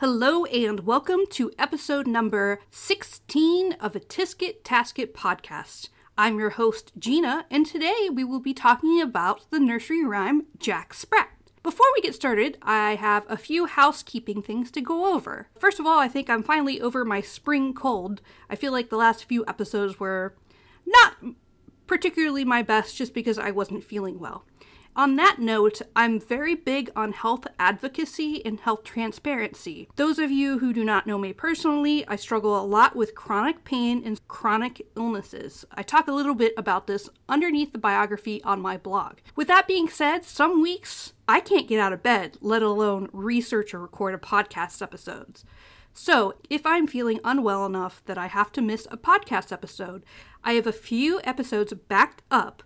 Hello and welcome to episode number 16 of a Tisket Tasket podcast. I'm your host, Gina, and today we will be talking about the nursery rhyme Jack Sprat. Before we get started, I have a few housekeeping things to go over. First of all, I think I'm finally over my spring cold. I feel like the last few episodes were not particularly my best just because I wasn't feeling well. On that note, I'm very big on health advocacy and health transparency. Those of you who do not know me personally, I struggle a lot with chronic pain and chronic illnesses. I talk a little bit about this underneath the biography on my blog. With that being said, some weeks I can't get out of bed, let alone research or record a podcast episodes. So, if I'm feeling unwell enough that I have to miss a podcast episode, I have a few episodes backed up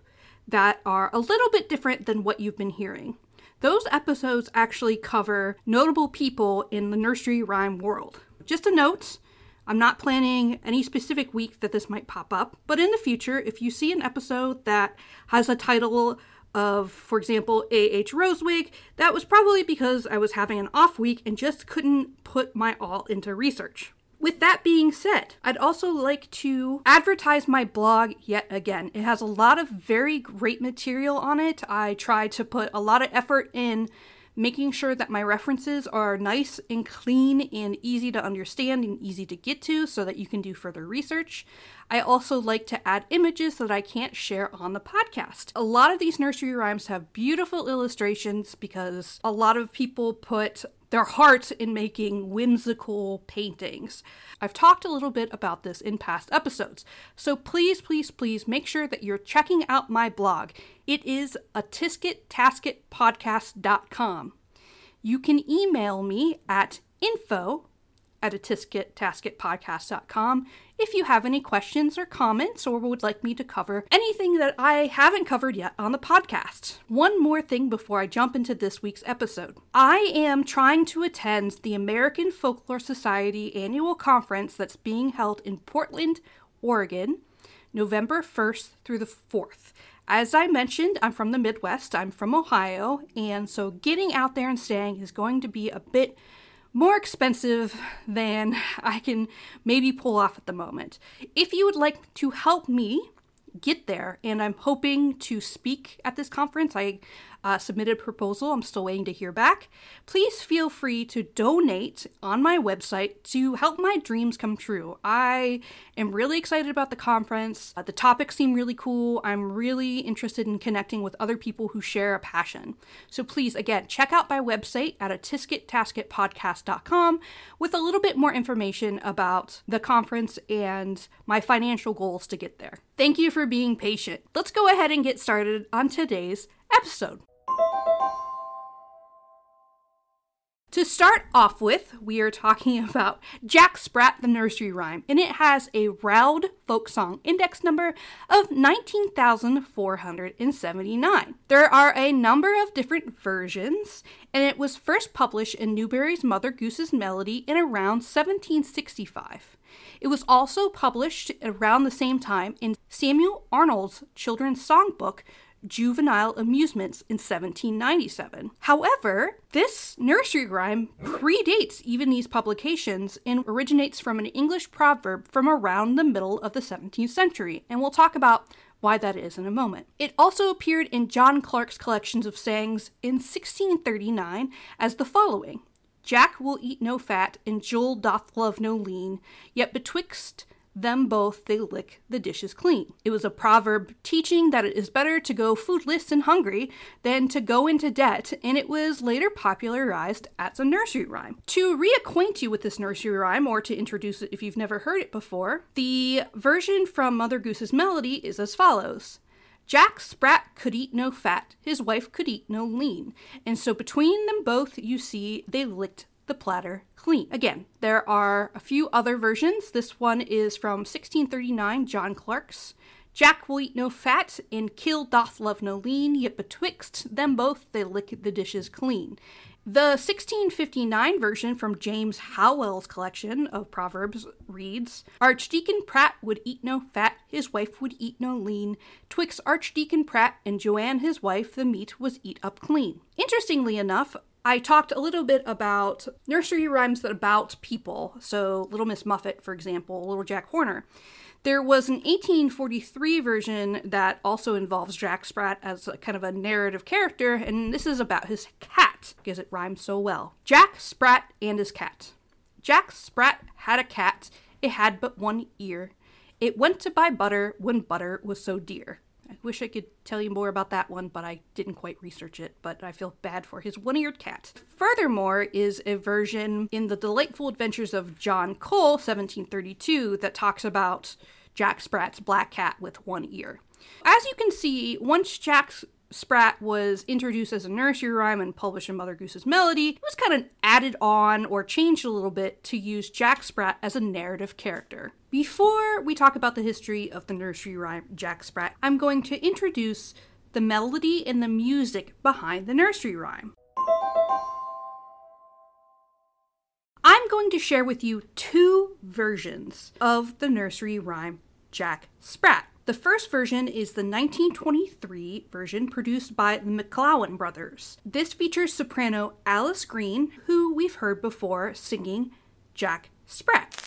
that are a little bit different than what you've been hearing. Those episodes actually cover notable people in the nursery rhyme world. Just a note, I'm not planning any specific week that this might pop up, but in the future, if you see an episode that has a title of, for example, A.H. Rosewig, that was probably because I was having an off week and just couldn't put my all into research. With that being said, I'd also like to advertise my blog yet again. It has a lot of very great material on it. I try to put a lot of effort in making sure that my references are nice and clean and easy to understand and easy to get to so that you can do further research. I also like to add images that I can't share on the podcast. A lot of these nursery rhymes have beautiful illustrations because a lot of people put their hearts in making whimsical paintings. I've talked a little bit about this in past episodes, so please, please, please make sure that you're checking out my blog. It is a. You can email me at info at a if you have any questions or comments or would like me to cover anything that I haven't covered yet on the podcast. One more thing before I jump into this week's episode. I am trying to attend the American Folklore Society annual conference that's being held in Portland, Oregon, November 1st through the 4th. As I mentioned, I'm from the Midwest, I'm from Ohio, and so getting out there and staying is going to be a bit more expensive than I can maybe pull off at the moment. If you would like to help me get there, and I'm hoping to speak at this conference. I uh, submitted proposal. I'm still waiting to hear back. Please feel free to donate on my website to help my dreams come true. I am really excited about the conference. Uh, the topics seem really cool. I'm really interested in connecting with other people who share a passion. So please, again, check out my website at a tiskettasketpodcast.com with a little bit more information about the conference and my financial goals to get there. Thank you for being patient. Let's go ahead and get started on today's episode. To start off with, we are talking about Jack Sprat the Nursery Rhyme, and it has a Roud folk song index number of 19,479. There are a number of different versions, and it was first published in Newbery's Mother Goose's Melody in around 1765. It was also published around the same time in Samuel Arnold's children's songbook, juvenile amusements in 1797. However, this nursery rhyme predates even these publications and originates from an English proverb from around the middle of the 17th century, and we'll talk about why that is in a moment. It also appeared in John Clarke's collections of sayings in 1639 as the following Jack will eat no fat, and Joel doth love no lean, yet betwixt them both they lick the dishes clean. It was a proverb teaching that it is better to go foodless and hungry than to go into debt, and it was later popularized as a nursery rhyme. To reacquaint you with this nursery rhyme, or to introduce it if you've never heard it before, the version from Mother Goose's Melody is as follows. Jack Sprat could eat no fat, his wife could eat no lean, and so between them both you see they licked the platter clean. Again, there are a few other versions. This one is from 1639, John Clarke's. Jack will eat no fat, and Kill doth love no lean, yet betwixt them both they lick the dishes clean. The 1659 version from James Howell's collection of Proverbs reads Archdeacon Pratt would eat no fat, his wife would eat no lean. Twixt Archdeacon Pratt and Joanne his wife, the meat was eat up clean. Interestingly enough, I talked a little bit about nursery rhymes that about people. So, Little Miss Muffet, for example, Little Jack Horner. There was an 1843 version that also involves Jack Sprat as a kind of a narrative character, and this is about his cat because it rhymes so well. Jack Sprat and his cat. Jack Sprat had a cat. It had but one ear. It went to buy butter when butter was so dear. I wish I could tell you more about that one, but I didn't quite research it, but I feel bad for his one eared cat. Furthermore, is a version in The Delightful Adventures of John Cole, 1732, that talks about Jack Sprat's black cat with one ear. As you can see, once Jack Sprat was introduced as a nursery rhyme and published in Mother Goose's Melody, it was kind of added on or changed a little bit to use Jack Sprat as a narrative character. Before we talk about the history of the nursery rhyme Jack Sprat, I'm going to introduce the melody and the music behind the nursery rhyme. I'm going to share with you two versions of the nursery rhyme Jack Sprat. The first version is the 1923 version produced by the McLoughlin brothers. This features soprano Alice Green, who we've heard before singing Jack Sprat.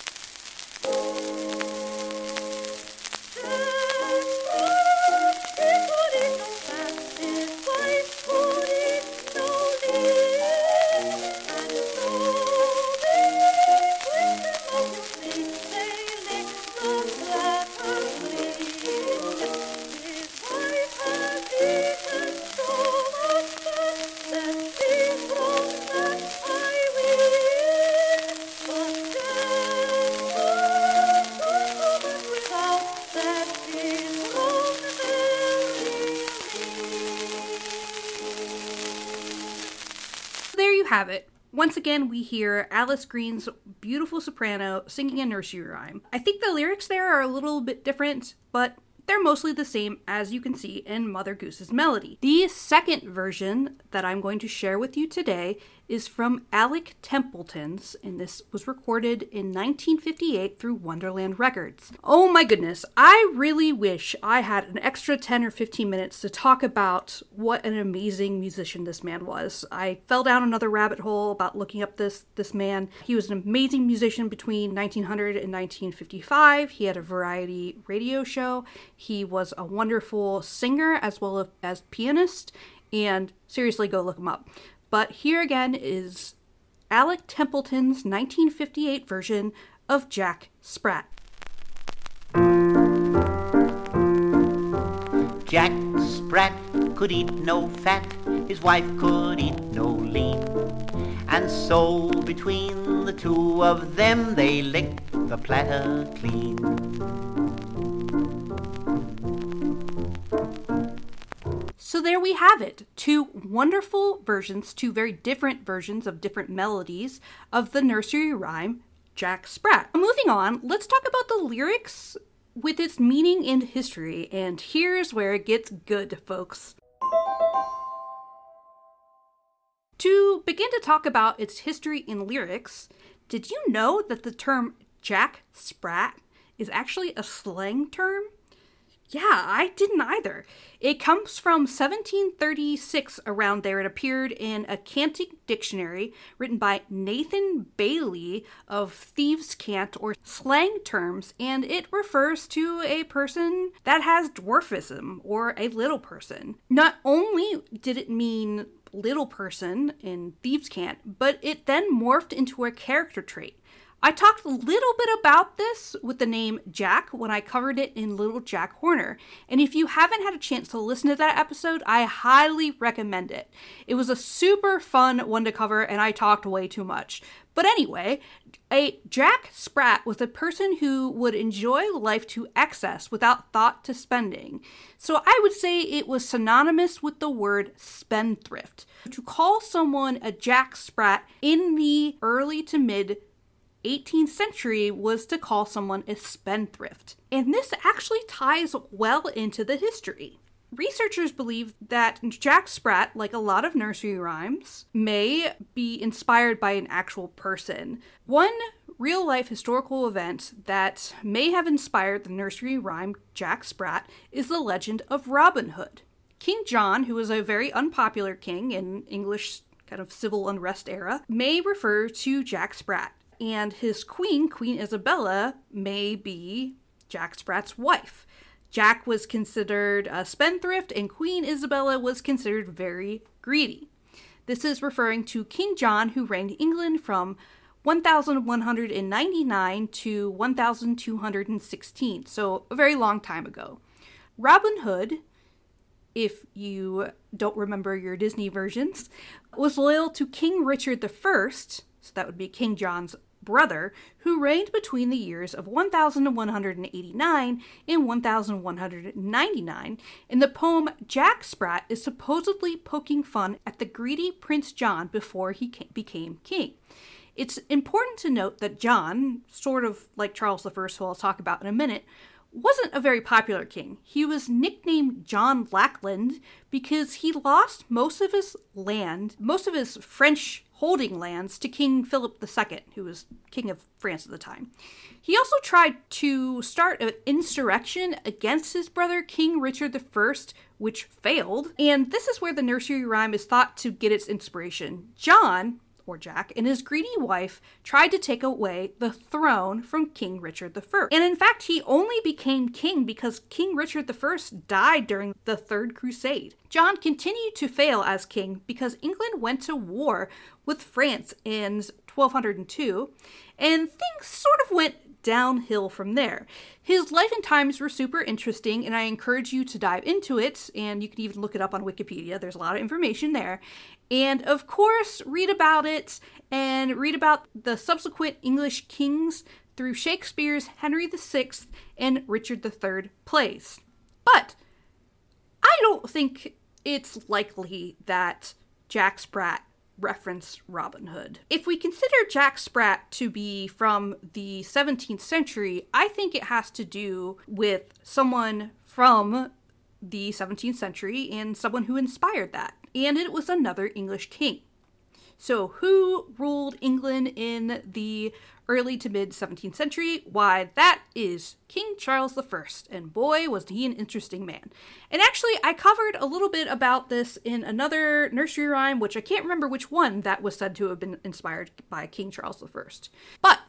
Have it. Once again, we hear Alice Green's beautiful soprano singing a nursery rhyme. I think the lyrics there are a little bit different, but they're mostly the same as you can see in Mother Goose's Melody. The second version that I'm going to share with you today is from Alec Templeton's, and this was recorded in 1958 through Wonderland Records. Oh my goodness, I really wish I had an extra 10 or 15 minutes to talk about what an amazing musician this man was. I fell down another rabbit hole about looking up this this man. He was an amazing musician between 1900 and 1955. He had a variety radio show. Was a wonderful singer as well as pianist and seriously go look him up. But here again is Alec Templeton's 1958 version of Jack Sprat. Jack Sprat could eat no fat, his wife could eat no lean. And so between the two of them they licked the platter clean. So there we have it. Two wonderful versions, two very different versions of different melodies of the nursery rhyme Jack Sprat. Moving on, let's talk about the lyrics with its meaning and history, and here's where it gets good, folks. To begin to talk about its history in lyrics, did you know that the term Jack Sprat is actually a slang term? Yeah, I didn't either. It comes from 1736 around there. It appeared in a canting dictionary written by Nathan Bailey of thieves' cant or slang terms, and it refers to a person that has dwarfism or a little person. Not only did it mean little person in thieves' cant, but it then morphed into a character trait. I talked a little bit about this with the name Jack when I covered it in Little Jack Horner. And if you haven't had a chance to listen to that episode, I highly recommend it. It was a super fun one to cover, and I talked way too much. But anyway, a Jack Sprat was a person who would enjoy life to excess without thought to spending. So I would say it was synonymous with the word spendthrift. To call someone a Jack Sprat in the early to mid 18th century was to call someone a spendthrift. And this actually ties well into the history. Researchers believe that Jack Sprat, like a lot of nursery rhymes, may be inspired by an actual person. One real life historical event that may have inspired the nursery rhyme Jack Sprat is the legend of Robin Hood. King John, who was a very unpopular king in English kind of civil unrest era, may refer to Jack Sprat, and his queen, Queen Isabella, may be Jack Sprat's wife. Jack was considered a spendthrift, and Queen Isabella was considered very greedy. This is referring to King John, who reigned England from 1199 to 1216, so a very long time ago. Robin Hood, if you don't remember your Disney versions, was loyal to King Richard I, so that would be King John's brother, who reigned between the years of 1189 and 1199. In the poem, Jack Sprat is supposedly poking fun at the greedy Prince John before he became king. It's important to note that John, sort of like Charles I, who I'll talk about in a minute, wasn't a very popular king. He was nicknamed John Lackland because he lost most of his land, most of his French holding lands, to King Philip II, who was king of France at the time. He also tried to start an insurrection against his brother King Richard I, which failed. And this is where the nursery rhyme is thought to get its inspiration. John, or Jack, and his greedy wife tried to take away the throne from King Richard I. And in fact, he only became king because King Richard I died during the Third Crusade. John continued to fail as king because England went to war with France in 1202, and things sort of went downhill from there. His life and times were super interesting, and I encourage you to dive into it. And you can even look it up on Wikipedia, there's a lot of information there. And of course, read about it and read about the subsequent English kings through Shakespeare's Henry VI and Richard III plays. But I don't think it's likely that Jack Sprat reference Robin Hood. If we consider Jack Sprat to be from the 17th century, I think it has to do with someone from the 17th century and someone who inspired that. And it was another English king. So, who ruled England in the early to mid 17th century? Why, that is King Charles I, and boy, was he an interesting man. And actually, I covered a little bit about this in another nursery rhyme, which I can't remember which one that was said to have been inspired by King Charles I. But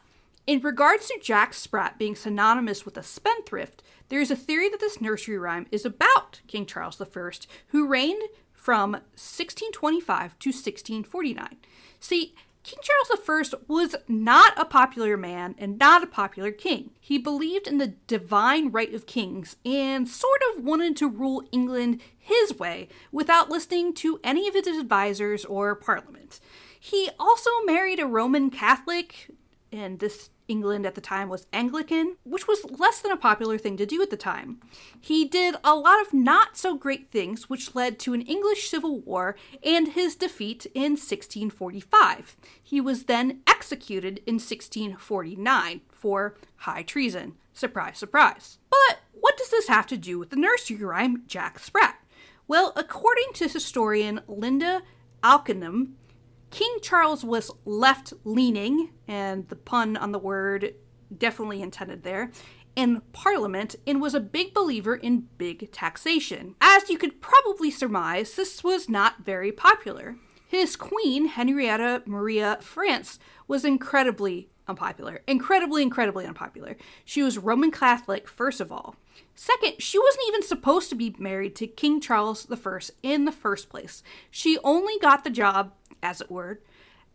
in regards to Jack Sprat being synonymous with a spendthrift, there is a theory that this nursery rhyme is about King Charles I, who reigned from 1625 to 1649. See, King Charles I was not a popular man and not a popular king. He believed in the divine right of kings and sort of wanted to rule England his way without listening to any of his advisors or parliament. He also married a Roman Catholic, and this England at the time was Anglican, which was less than a popular thing to do at the time. He did a lot of not so great things, which led to an English civil war and his defeat in 1645. He was then executed in 1649 for high treason. Surprise, surprise. But what does this have to do with the nursery rhyme Jack Sprat? Well, according to historian Linda Alkenham, King Charles was left leaning, and the pun on the word definitely intended there, in Parliament and was a big believer in big taxation. As you could probably surmise, this was not very popular. His queen, Henrietta Maria France, was incredibly unpopular. Incredibly, incredibly unpopular. She was Roman Catholic, first of all. Second, she wasn't even supposed to be married to King Charles I in the first place. She only got the job as it were,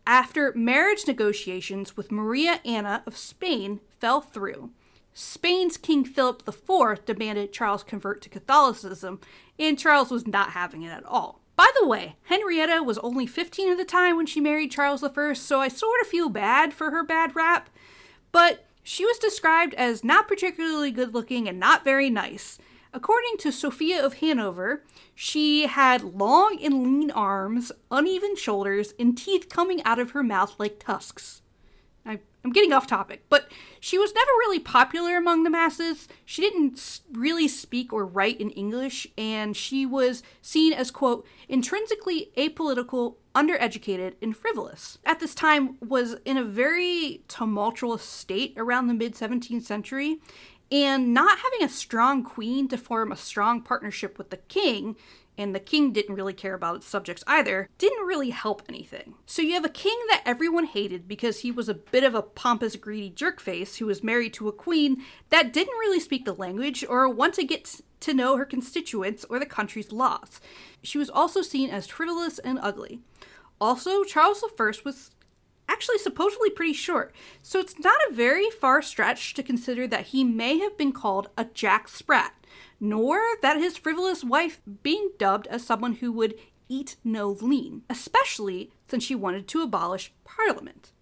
after marriage negotiations with Maria Anna of Spain fell through. Spain's King Philip IV demanded Charles convert to Catholicism, and Charles was not having it at all. By the way, Henrietta was only 15 at the time when she married Charles I, so I sort of feel bad for her bad rap, but she was described as not particularly good looking and not very nice. According to Sophia of Hanover, she had long and lean arms, uneven shoulders, and teeth coming out of her mouth like tusks. I, am getting off topic, but she was never really popular among the masses. She didn't really speak or write in English, and she was seen as, quote, intrinsically apolitical, undereducated, and frivolous. At this time was in a very tumultuous state around the mid 17th century, And not having a strong queen to form a strong partnership with the king, and the king didn't really care about its subjects either, didn't really help anything. So you have a king that everyone hated because he was a bit of a pompous, greedy jerkface who was married to a queen that didn't really speak the language or want to get to know her constituents or the country's laws. She was also seen as frivolous and ugly. Also, Charles I was actually supposedly pretty short, so it's not a very far stretch to consider that he may have been called a Jack Sprat, nor that his frivolous wife being dubbed as someone who would eat no lean, especially since she wanted to abolish Parliament.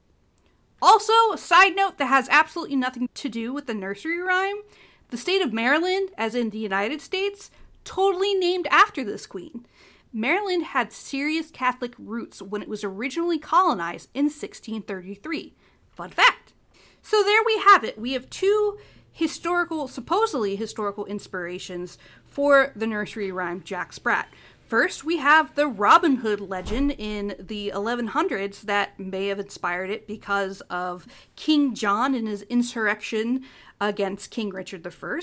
Also, a side note that has absolutely nothing to do with the nursery rhyme the state of Maryland, as in the United States, totally named after this queen. Maryland had serious Catholic roots when it was originally colonized in 1633. Fun fact. So there we have it. We have two historical, supposedly historical inspirations for the nursery rhyme Jack Sprat. First, we have the Robin Hood legend in the 1100s that may have inspired it because of King John and his insurrection against King Richard I.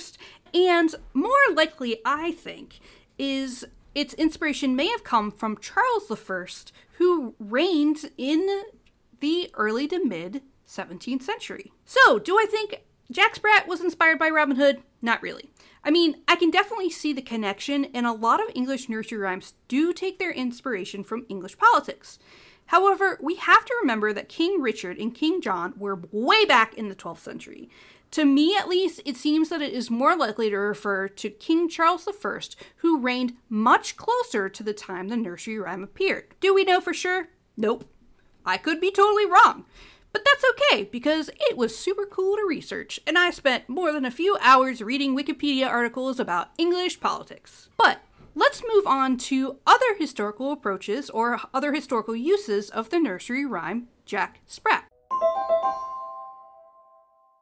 And more likely, I think, is its inspiration may have come from Charles I, who reigned in the early to mid 17th century. So, do I think Jack Sprat was inspired by Robin Hood? Not really. I mean, I can definitely see the connection, and a lot of English nursery rhymes do take their inspiration from English politics. However, we have to remember that King Richard and King John were way back in the 12th century. To me, at least, it seems that it is more likely to refer to King Charles I, who reigned much closer to the time the nursery rhyme appeared. Do we know for sure? Nope. I could be totally wrong. But that's okay, because it was super cool to research, and I spent more than a few hours reading Wikipedia articles about English politics. But let's move on to other historical approaches or other historical uses of the nursery rhyme Jack Sprat.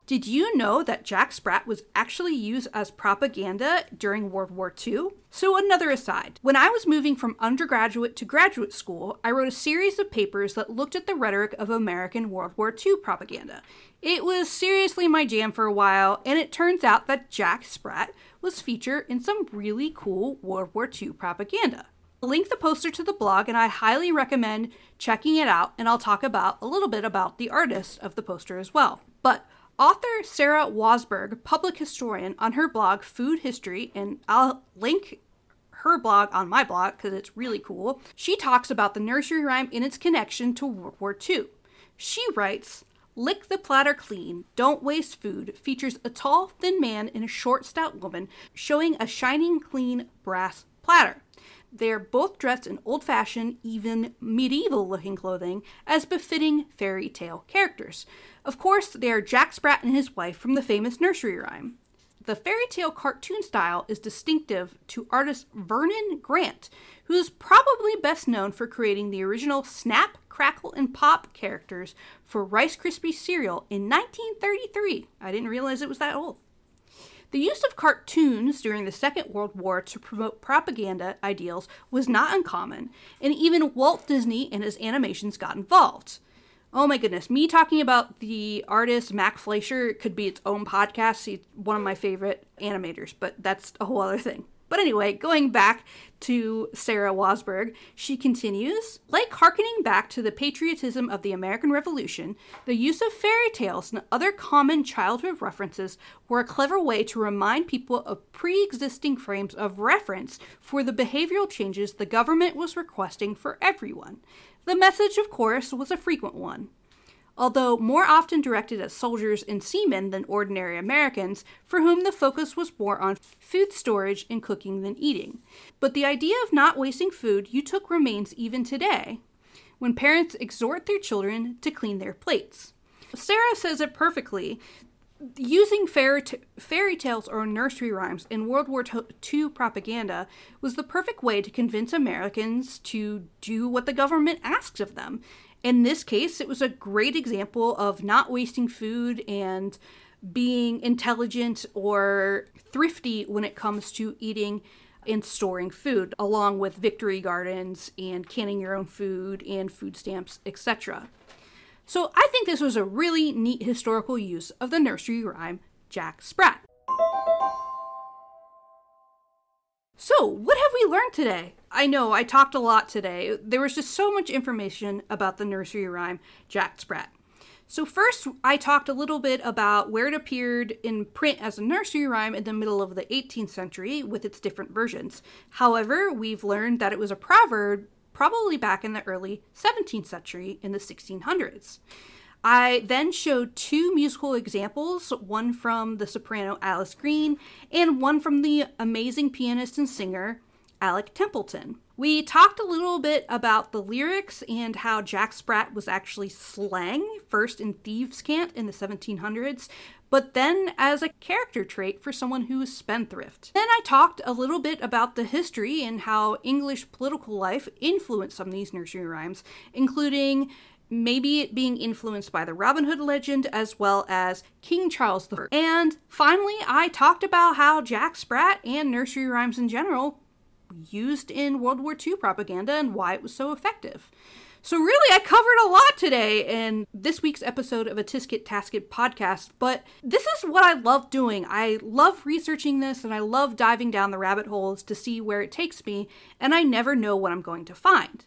Did you know that Jack Sprat was actually used as propaganda during World War II? So, another aside. When I was moving from undergraduate to graduate school, I wrote a series of papers that looked at the rhetoric of American World War II propaganda. It was seriously my jam for a while, and it turns out that Jack Sprat was featured in some really cool World War II propaganda. I'll link the poster to the blog, and I highly recommend checking it out, and I'll talk about a little bit about the artist of the poster as well. But Author Sarah Wassberg, public historian, on her blog Food History, and I'll link her blog on my blog because it's really cool. She talks about the nursery rhyme in its connection to World War II. She writes, Lick the platter clean, don't waste food features a tall, thin man and a short, stout woman showing a shining, clean brass platter. They are both dressed in old fashioned, even medieval looking clothing, as befitting fairy tale characters. Of course, they are Jack Sprat and his wife from the famous nursery rhyme. The fairy tale cartoon style is distinctive to artist Vernon Grant, who is probably best known for creating the original Snap, Crackle, and Pop characters for Rice Krispies cereal in 1933. I didn't realize it was that old. The use of cartoons during the Second World War to promote propaganda ideals was not uncommon, and even Walt Disney and his animations got involved. Oh my goodness, me talking about the artist Max Fleischer could be its own podcast. He's one of my favorite animators, but that's a whole other thing. But anyway, going back to Sarah Wassberg, she continues Like harkening back to the patriotism of the American Revolution, the use of fairy tales and other common childhood references were a clever way to remind people of pre existing frames of reference for the behavioral changes the government was requesting for everyone. The message, of course, was a frequent one although more often directed at soldiers and seamen than ordinary Americans, for whom the focus was more on food storage and cooking than eating. But the idea of not wasting food you took remains even today, when parents exhort their children to clean their plates. Sarah says it perfectly. Using fairy, t- fairy tales or nursery rhymes in World War II propaganda was the perfect way to convince Americans to do what the government asked of them in this case, it was a great example of not wasting food and being intelligent or thrifty when it comes to eating and storing food, along with victory gardens and canning your own food and food stamps, etc. So I think this was a really neat historical use of the nursery rhyme Jack Sprat. So, what have we learned today? I know I talked a lot today. There was just so much information about the nursery rhyme Jack Sprat. So, first, I talked a little bit about where it appeared in print as a nursery rhyme in the middle of the 18th century with its different versions. However, we've learned that it was a proverb probably back in the early 17th century in the 1600s. I then showed two musical examples, one from the soprano Alice Green and one from the amazing pianist and singer Alec Templeton. We talked a little bit about the lyrics and how Jack Sprat was actually slang, first in Thieves' Cant in the 1700s, but then as a character trait for someone who is spendthrift. Then I talked a little bit about the history and how English political life influenced some of these nursery rhymes, including maybe it being influenced by the Robin Hood legend as well as King Charles III. And finally, I talked about how Jack Sprat and nursery rhymes in general used in World War II propaganda and why it was so effective. So, really, I covered a lot today in this week's episode of a Tisket Tasket podcast, but this is what I love doing. I love researching this and I love diving down the rabbit holes to see where it takes me, and I never know what I'm going to find.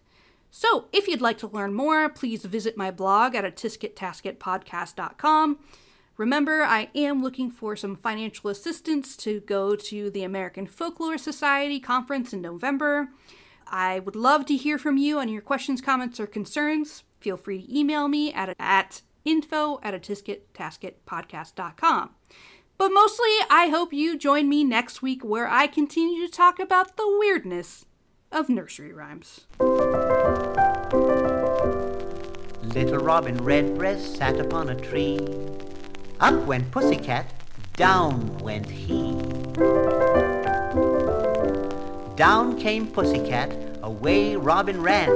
So, if you'd like to learn more, please visit my blog at a tiskettasketpodcast.com. Remember, I am looking for some financial assistance to go to the American Folklore Society conference in November. I would love to hear from you on your questions, comments, or concerns. Feel free to email me at, at info at a tiskettasketpodcast.com. But mostly, I hope you join me next week where I continue to talk about the weirdness of nursery rhymes. Little Robin Redbreast sat upon a tree. Up went Pussycat, down went he. Down came Pussycat, away Robin ran.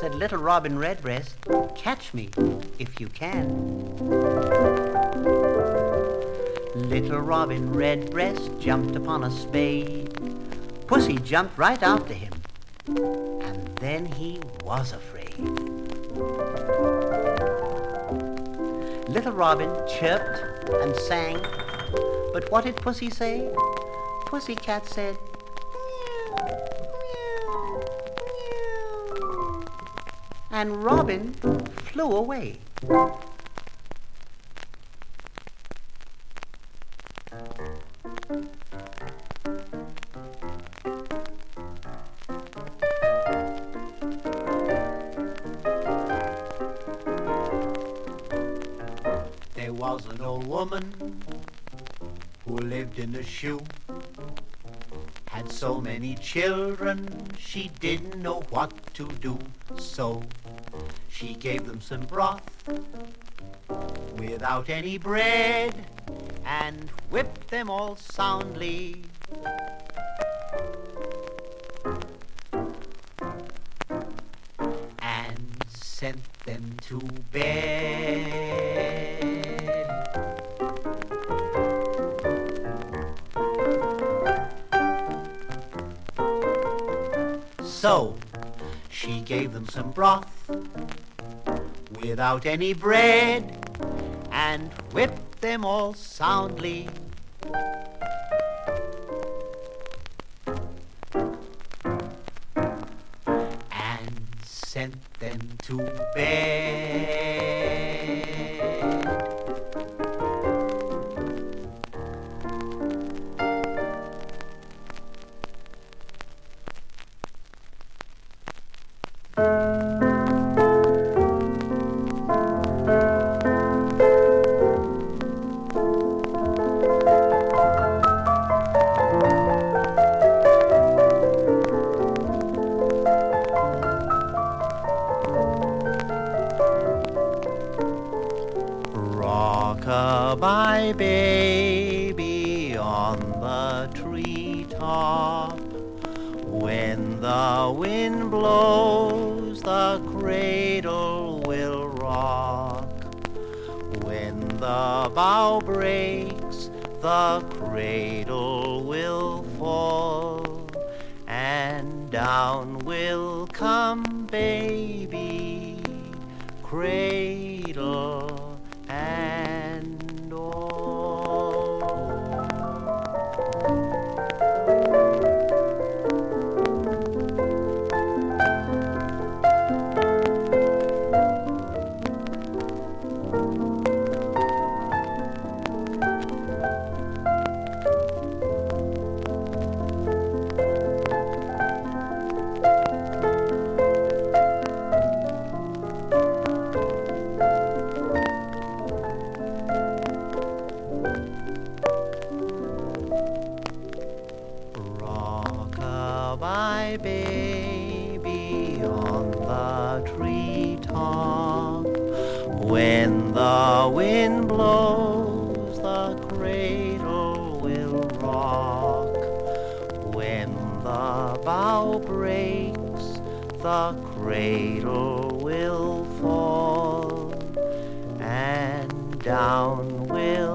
Said little Robin Redbreast, catch me if you can. Little Robin Redbreast jumped upon a spade. Pussy jumped right after him, and then he was afraid. Little Robin chirped and sang, but what did Pussy say? Pussy Cat said, and Robin flew away. Children, she didn't know what to do. So she gave them some broth without any bread and whipped them all soundly. And sent them to bed. Them some broth without any bread and whipped them all soundly. When the wind blows, the cradle will rock. When the bough breaks, the cradle will fall, and down will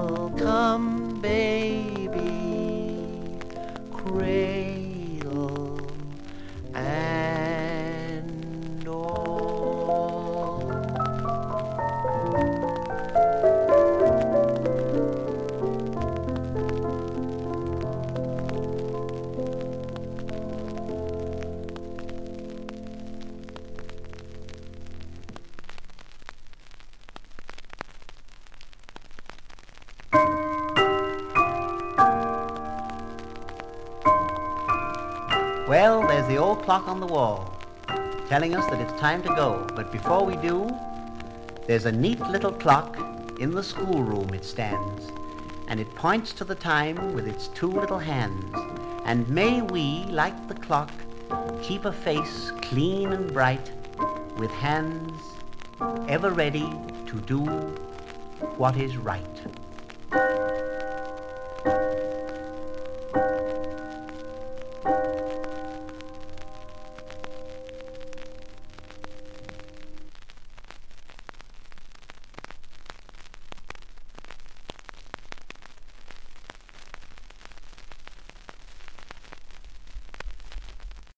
Well, there's the old clock on the wall, telling us that it's time to go. But before we do, there's a neat little clock in the schoolroom it stands, and it points to the time with its two little hands. And may we, like the clock, keep a face clean and bright, with hands ever ready to do what is right.